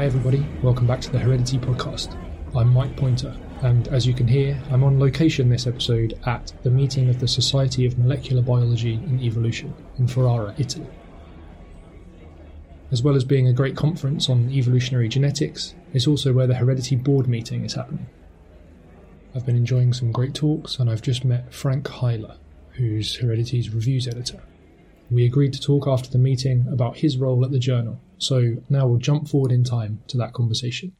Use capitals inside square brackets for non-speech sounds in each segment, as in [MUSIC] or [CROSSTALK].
Hi, everybody. Welcome back to the Heredity Podcast. I'm Mike Pointer, and as you can hear, I'm on location this episode at the meeting of the Society of Molecular Biology and Evolution in Ferrara, Italy. As well as being a great conference on evolutionary genetics, it's also where the Heredity Board meeting is happening. I've been enjoying some great talks, and I've just met Frank Hailer, who's Heredity's reviews editor. We agreed to talk after the meeting about his role at the journal, so now we'll jump forward in time to that conversation.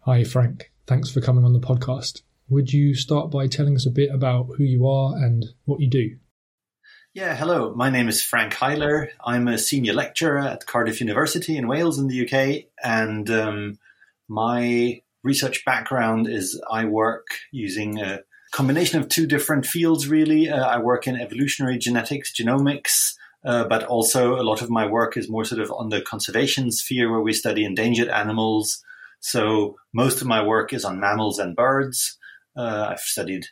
Hi, Frank. Thanks for coming on the podcast. Would you start by telling us a bit about who you are and what you do? Yeah, hello. My name is Frank Hailer. I'm a senior lecturer at Cardiff University in Wales in the UK, and um, my research background is I work using a combination of two different fields, really. Uh, I work in evolutionary genetics, genomics, uh, but also a lot of my work is more sort of on the conservation sphere where we study endangered animals. So most of my work is on mammals and birds. Uh, I've studied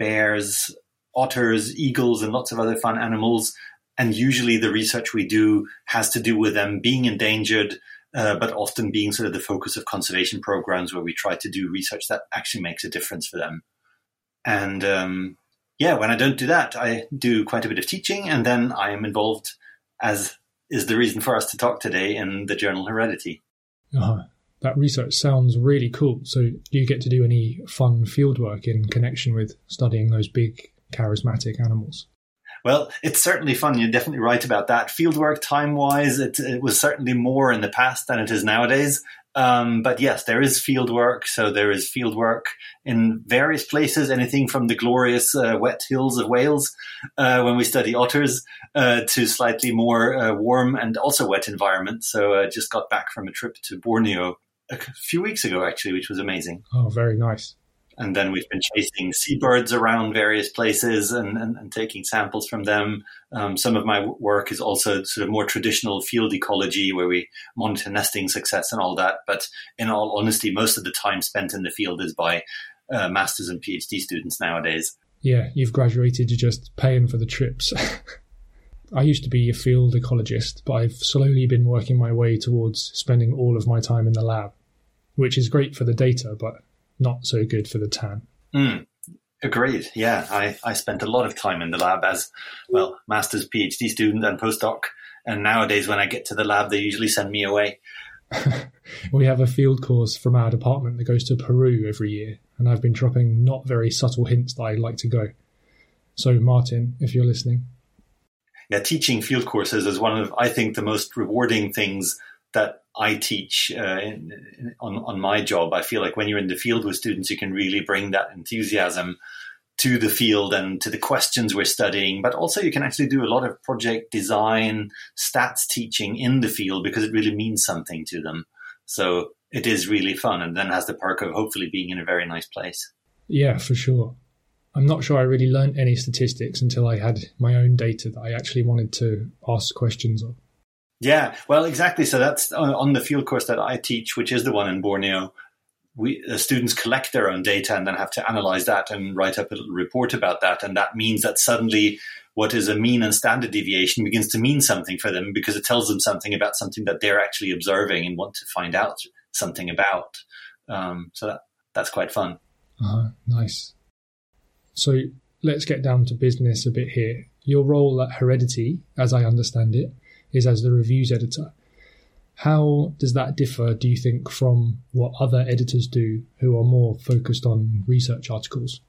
bears, otters, eagles, and lots of other fun animals. And usually the research we do has to do with them being endangered, uh, but often being sort of the focus of conservation programs where we try to do research that actually makes a difference for them. And um, yeah, when I don't do that, I do quite a bit of teaching, and then I am involved, as is the reason for us to talk today, in the journal Heredity. Uh-huh. That research sounds really cool. So, do you get to do any fun fieldwork in connection with studying those big, charismatic animals? Well, it's certainly fun. You're definitely right about that. Fieldwork, time wise, it, it, was certainly more in the past than it is nowadays. Um, but yes, there is field work. So there is field work in various places, anything from the glorious uh, wet hills of Wales uh, when we study otters uh, to slightly more uh, warm and also wet environments. So I just got back from a trip to Borneo a few weeks ago, actually, which was amazing. Oh, very nice and then we've been chasing seabirds around various places and, and, and taking samples from them. Um, some of my work is also sort of more traditional field ecology, where we monitor nesting success and all that. But in all honesty, most of the time spent in the field is by uh, masters and PhD students nowadays. Yeah, you've graduated. You're just paying for the trips. [LAUGHS] I used to be a field ecologist, but I've slowly been working my way towards spending all of my time in the lab, which is great for the data, but not so good for the tan. Mm, agreed. Yeah, I, I spent a lot of time in the lab as, well, master's, PhD student and postdoc. And nowadays, when I get to the lab, they usually send me away. [LAUGHS] we have a field course from our department that goes to Peru every year, and I've been dropping not very subtle hints that I'd like to go. So, Martin, if you're listening. Yeah, teaching field courses is one of, I think, the most rewarding things that I teach uh, in, on on my job. I feel like when you're in the field with students, you can really bring that enthusiasm to the field and to the questions we're studying. But also, you can actually do a lot of project design, stats teaching in the field because it really means something to them. So it is really fun, and then has the perk of hopefully being in a very nice place. Yeah, for sure. I'm not sure I really learned any statistics until I had my own data that I actually wanted to ask questions of. Yeah, well, exactly. So that's on the field course that I teach, which is the one in Borneo. We uh, students collect their own data and then have to analyze that and write up a little report about that. And that means that suddenly what is a mean and standard deviation begins to mean something for them because it tells them something about something that they're actually observing and want to find out something about. Um, so that, that's quite fun. Uh, nice. So let's get down to business a bit here. Your role at Heredity, as I understand it, is as the reviews editor. How does that differ, do you think, from what other editors do who are more focused on research articles?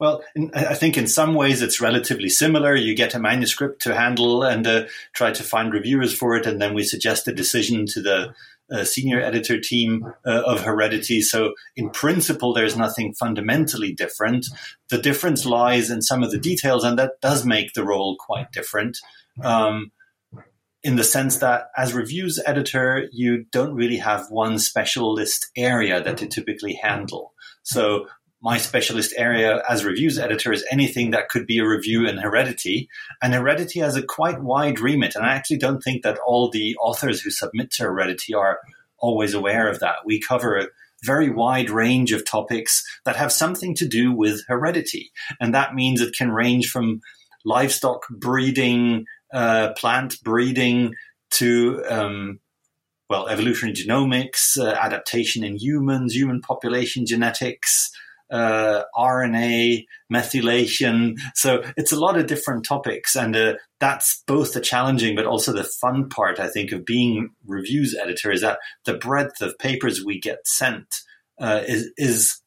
Well, I think in some ways it's relatively similar. You get a manuscript to handle and uh, try to find reviewers for it, and then we suggest a decision to the uh, senior editor team uh, of Heredity. So, in principle, there's nothing fundamentally different. The difference lies in some of the details, and that does make the role quite different. Um, in the sense that as reviews editor, you don't really have one specialist area that you typically handle. So my specialist area as reviews editor is anything that could be a review in Heredity. And Heredity has a quite wide remit. And I actually don't think that all the authors who submit to Heredity are always aware of that. We cover a very wide range of topics that have something to do with heredity. And that means it can range from livestock breeding, uh, plant breeding to um, well, evolutionary genomics, uh, adaptation in humans, human population genetics, uh, RNA, methylation. So it's a lot of different topics. And uh, that's both the challenging, but also the fun part, I think, of being reviews editor is that the breadth of papers we get sent uh, is, is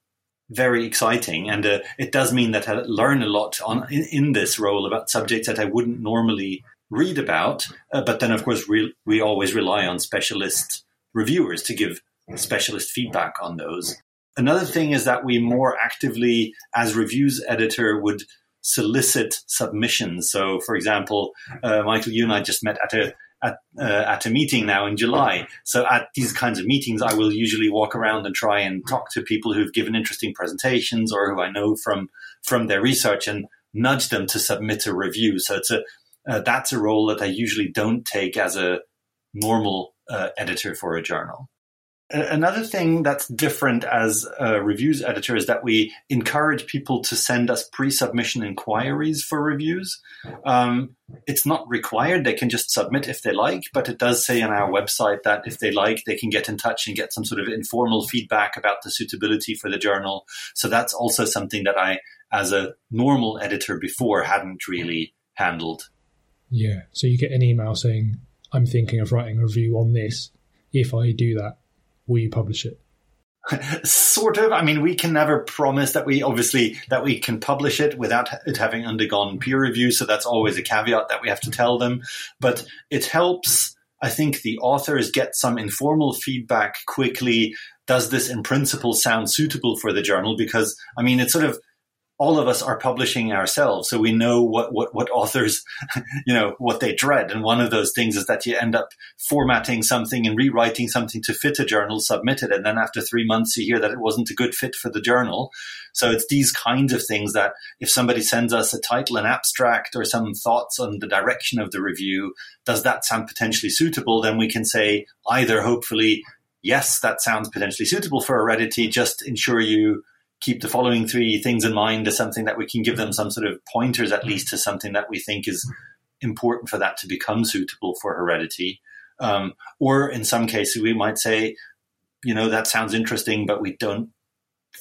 very exciting. And uh, it does mean that I learn a lot on in, in, this role about subjects that I wouldn't normally read about. Uh, but then, of course, we, we always rely on specialist reviewers to give specialist feedback on those. Another thing is that we more actively, as reviews editor, would solicit submissions. So, for example, uh, Michael, you and I just met at a at, uh, at a meeting now in July. So at these kinds of meetings, I will usually walk around and try and talk to people who've given interesting presentations or who I know from from their research and nudge them to submit a review. So it's a uh, that's a role that I usually don't take as a normal uh, editor for a journal. Another thing that's different as a reviews editor is that we encourage people to send us pre-submission inquiries for reviews. Um, it's not required; they can just submit if they like, but it does say on our website that if they like, they can get in touch and get some sort of informal feedback about the suitability for the journal. So that's also something that I, as a normal editor before, hadn't really handled. Yeah. So you get an email saying, "I'm thinking of writing a review on this." If I do that will you publish it? [LAUGHS] sort of. I mean, we can never promise that we obviously that we can publish it without it having undergone peer review. So that's always a caveat that we have to tell them. But it helps. I think the authors get some informal feedback quickly. Does this in principle sound suitable for the journal? Because I mean, it's sort of all of us are publishing ourselves, so we know what, what, what authors, [LAUGHS] you know, what they dread. And one of those things is that you end up formatting something and rewriting something to fit a journal, submit it, and then after three months you hear that it wasn't a good fit for the journal. So it's these kinds of things that if somebody sends us a title, an abstract, or some thoughts on the direction of the review, does that sound potentially suitable? Then we can say either hopefully yes, that sounds potentially suitable for heredity. Just ensure you keep the following three things in mind as something that we can give them some sort of pointers at least to something that we think is important for that to become suitable for heredity. Um, or in some cases, we might say, you know, that sounds interesting, but we don't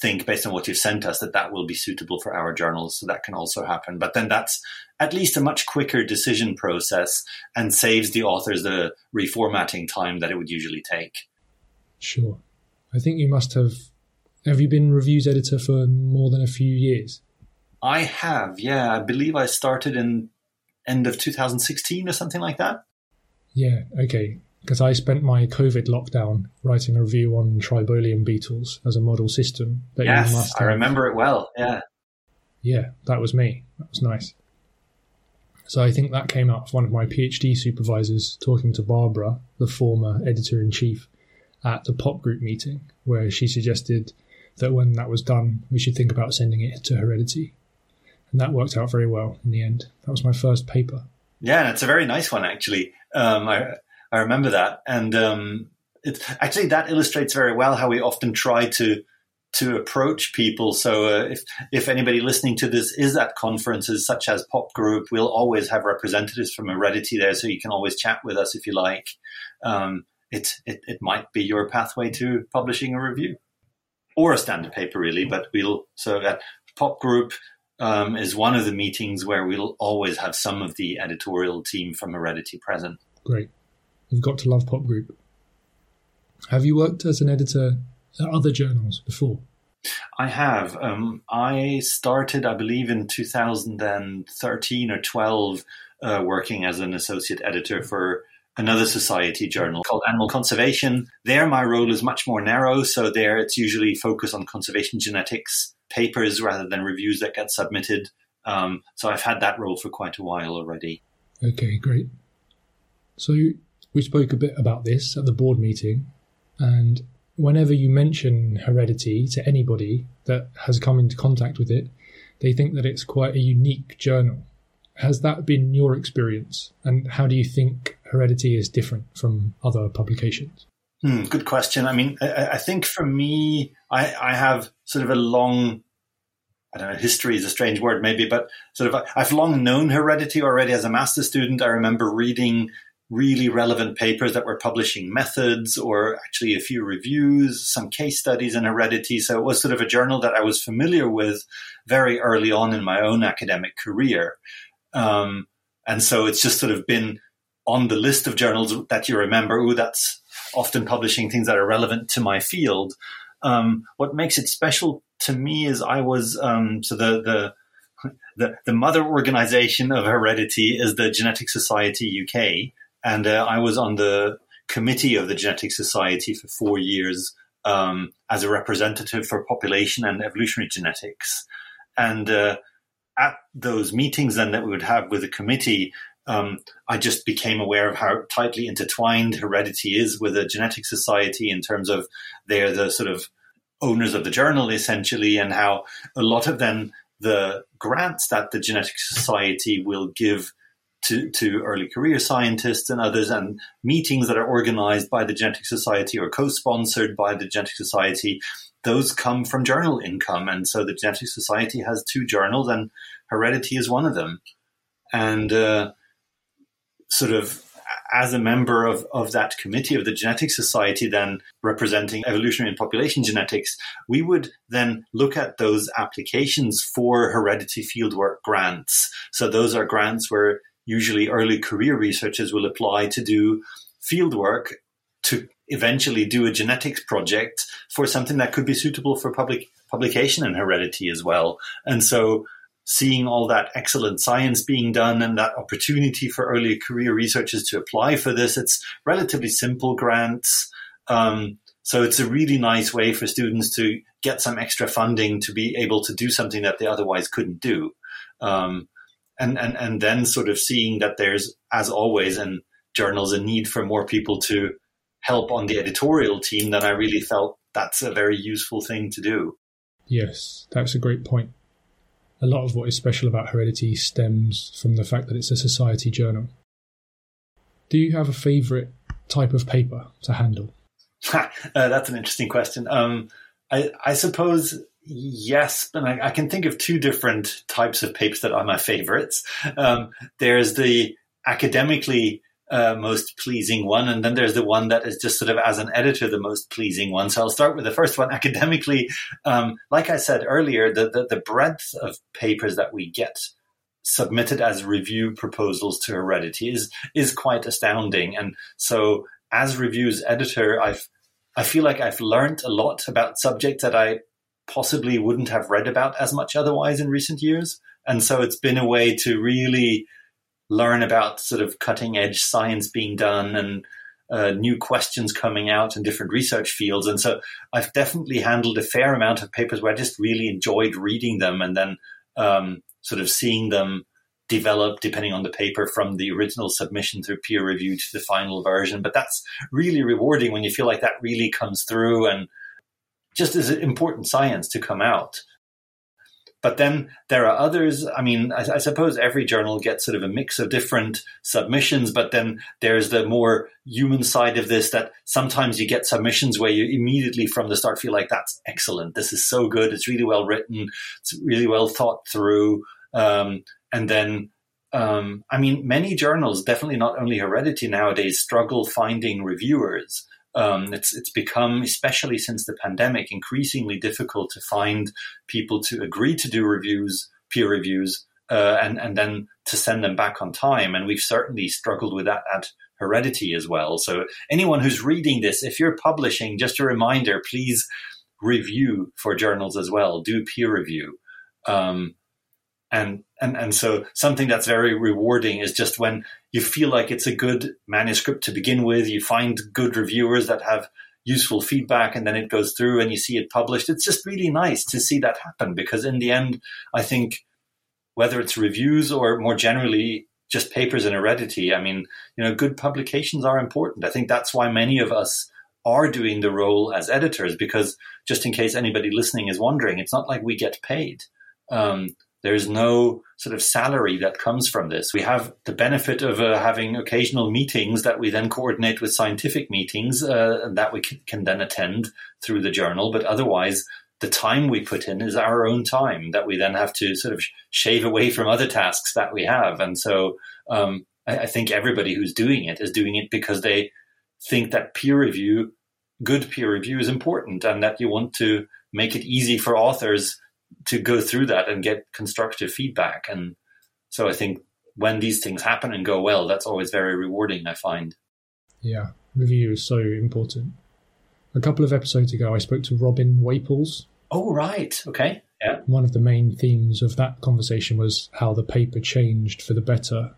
think based on what you've sent us that that will be suitable for our journals. So that can also happen. But then that's at least a much quicker decision process and saves the authors the reformatting time that it would usually take. Sure. I think you must have have you been reviews editor for more than a few years? I have, yeah. I believe I started in end of 2016 or something like that. Yeah, okay. Because I spent my COVID lockdown writing a review on tribolium beetles as a model system. That yes, you must I remember it well. Yeah. Yeah, that was me. That was nice. So I think that came out of one of my PhD supervisors talking to Barbara, the former editor in chief, at the pop group meeting, where she suggested that when that was done, we should think about sending it to Heredity. And that worked out very well in the end. That was my first paper. Yeah, and it's a very nice one, actually. Um, I, I remember that. And um, it, actually, that illustrates very well how we often try to to approach people. So uh, if if anybody listening to this is at conferences such as Pop Group, we'll always have representatives from Heredity there, so you can always chat with us if you like. Um, it, it it might be your pathway to publishing a review or a standard paper really, but we'll so that pop group um, is one of the meetings where we'll always have some of the editorial team from Heredity present. Great, you've got to love pop group. Have you worked as an editor at other journals before? I have. Um, I started, I believe, in 2013 or 12, uh, working as an associate editor for another society journal called Animal Conservation. There, my role is much more narrow. So there, it's usually focused on conservation genetics papers rather than reviews that get submitted. Um, so I've had that role for quite a while already. Okay, great. So we spoke a bit about this at the board meeting, and whenever you mention heredity to anybody that has come into contact with it, they think that it's quite a unique journal. Has that been your experience? And how do you think heredity is different from other publications? Hmm, good question. I mean, I, I think for me, I, I, have sort of a long, I don't know, history is a strange word maybe, but sort of, I've long known heredity already as a master student. I remember reading really relevant papers that were publishing methods or actually a few reviews, some case studies in heredity. So it was sort of a journal that I was familiar with very early on in my own academic career. Um, and so it's just sort of been on the list of journals that you remember. Oh, that's often publishing things that are relevant to my field. Um, what makes it special to me is I was um, so the the the, the mother organization of heredity is the Genetic Society UK, and uh, I was on the committee of the Genetic Society for four years um, as a representative for population and evolutionary genetics. And uh, at those meetings then that we would have with the committee, um, I just became aware of how tightly intertwined heredity is with the Genetic Society in terms of they're the sort of owners of the journal essentially, and how a lot of then the grants that the Genetic Society will give to, to early career scientists and others, and meetings that are organized by the Genetic Society or co sponsored by the Genetic Society, those come from journal income. And so the Genetic Society has two journals, and Heredity is one of them. And uh, sort of as a member of, of that committee of the Genetic Society, then representing evolutionary and population genetics, we would then look at those applications for heredity fieldwork grants. So those are grants where usually early career researchers will apply to do field work to eventually do a genetics project for something that could be suitable for public publication and heredity as well. And so seeing all that excellent science being done and that opportunity for early career researchers to apply for this, it's relatively simple grants. Um, so it's a really nice way for students to get some extra funding to be able to do something that they otherwise couldn't do. Um, and, and, and then sort of seeing that there's, as always in journals, a need for more people to help on the editorial team, then I really felt that's a very useful thing to do. Yes, that's a great point. A lot of what is special about Heredity stems from the fact that it's a society journal. Do you have a favourite type of paper to handle? [LAUGHS] uh, that's an interesting question. Um, I, I, suppose Yes, and I, I, can think of two different types of papers that are my favorites. Um, there's the academically uh, most pleasing one, and then there's the one that is just sort of as an editor the most pleasing one. So I'll start with the first one. [LAUGHS] Academically, um, like I said earlier, the, the, the breadth of papers that we get submitted as review proposals to Heredity is is quite astounding. And so, as reviews editor, I've I feel like I've learned a lot about subjects that I possibly wouldn't have read about as much otherwise in recent years. And so it's been a way to really learn about sort of cutting edge science being done and uh, new questions coming out in different research fields. And so I've definitely handled a fair amount of papers where I just really enjoyed reading them and then um, sort of seeing them develop depending on the paper from the original submission through peer review to the final version. But that's really rewarding when you feel like that really comes through and just as important science to come out. But then there are others. I mean, I, I, suppose every journal gets sort of a mix of different submissions, but then there's the more human side of this that sometimes you get submissions where you immediately from the start feel like that's excellent. This is so good. It's really well written. It's really well thought through. Um, and then, um, I mean, many journals, definitely not only Heredity nowadays, struggle finding reviewers. Um, it's it's become, especially since the pandemic, increasingly difficult to find people to agree to do reviews, peer reviews, uh, and and then to send them back on time. And we've certainly struggled with that at Heredity as well. So anyone who's reading this, if you're publishing, just a reminder, please review for journals as well. Do peer review. Um, and and and so something that's very rewarding is just when you feel like it's a good manuscript to begin with you find good reviewers that have useful feedback and then it goes through and you see it published it's just really nice to see that happen because in the end i think whether it's reviews or more generally just papers in heredity i mean you know good publications are important. I think that's why many of us are doing the role as editors because just in case anybody listening is wondering it's not like we get paid. Um, there's no sort of salary that comes from this. We have the benefit of uh, having occasional meetings that we then coordinate with scientific meetings uh, that we can, can then attend through the journal. But otherwise, the time we put in is our own time that we then have to sort of shave away from other tasks that we have. And so um, I, I think everybody who's doing it is doing it because they think that peer review, good peer review, is important and that you want to make it easy for authors to go through that and get constructive feedback. And so I think when these things happen and go well, that's always very rewarding, I find. Yeah, review is so important. A couple of episodes ago, I spoke to Robin Waples. Oh, right. Okay. Yeah. One of the main themes of that conversation was how the paper changed for the better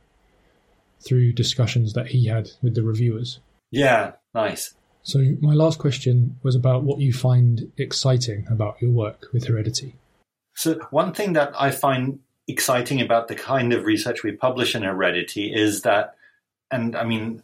through discussions that he had with the reviewers. Yeah, nice. So, my last question was about what you find exciting about your work with heredity. So, one thing that I find exciting about the kind of research we publish in heredity is that, and I mean,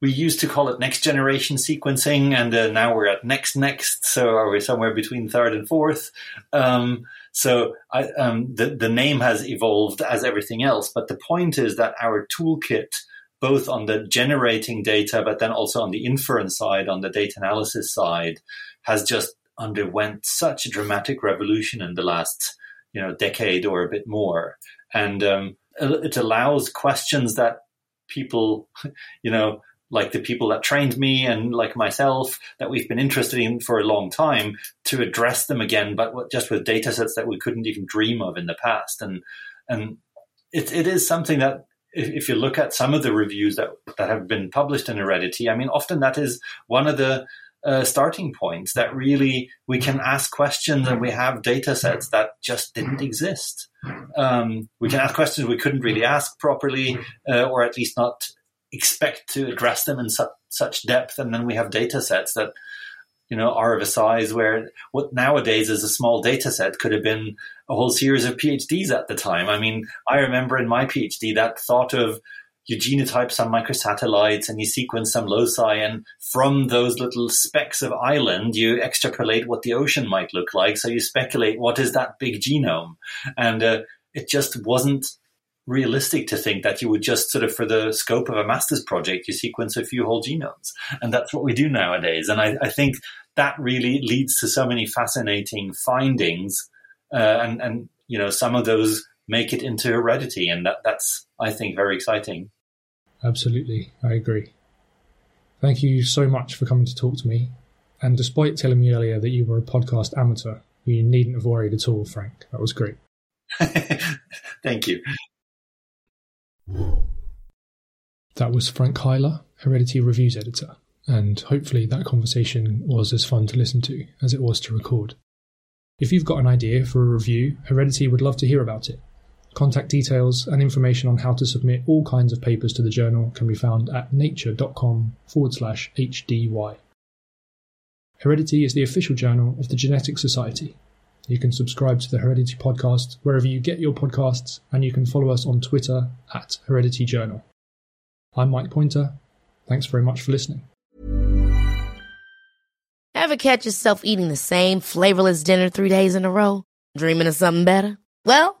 we used to call it next generation sequencing, and uh, now we're at next next. So, are we somewhere between third and fourth? Um, so, I, um, the the name has evolved as everything else, but the point is that our toolkit, both on the generating data, but then also on the inference side, on the data analysis side, has just underwent such a dramatic revolution in the last you know decade or a bit more, and um, it allows questions that people [LAUGHS] you know like the people that trained me and like myself that we've been interested in for a long time to address them again, but just with data sets that we couldn't even dream of in the past. And and it, it is something that if, if you look at some of the reviews that that have been published in Heredity, I mean, often that is one of the uh, starting points that really we can ask questions and we have data sets that just didn't exist. Um, we can ask questions we couldn't really ask properly, uh, or at least not expect to address them in su- such depth. And then we have data sets that you know are of a size where what nowadays is a small data set could have been a whole series of PhDs at the time. I mean, I remember in my PhD that thought of you genotype some microsatellites and you sequence some loci, and from those little specks of island, you extrapolate what the ocean might look like. So you speculate what is that big genome, and uh, it just wasn't realistic to think that you would just sort of for the scope of a master's project you sequence a few whole genomes. And that's what we do nowadays. And i, I think that really leads to so many fascinating findings uh, and and you know some of those make it into heredity and that that's i think very exciting Absolutely, I agree. Thank you so much for coming to talk to me. And despite telling me earlier that you were a podcast amateur, you needn't have worried at all, Frank. That was great. [LAUGHS] Thank you. That was Frank Hailer, Heredity Reviews editor, and hopefully that conversation was as fun to listen to as it was to record. If you've got an idea for a review, Heredity would love to hear about it. Contact details and information on how to submit all kinds of papers to the journal can be found at nature.com forward slash HDY. Heredity is the official journal of the Genetic Society. You can subscribe to the Heredity podcast wherever you get your podcasts, and you can follow us on Twitter at Heredity Journal. I'm Mike Pointer. Thanks very much for listening. Ever catch yourself eating the same flavorless dinner three days in a row? Dreaming of something better? Well,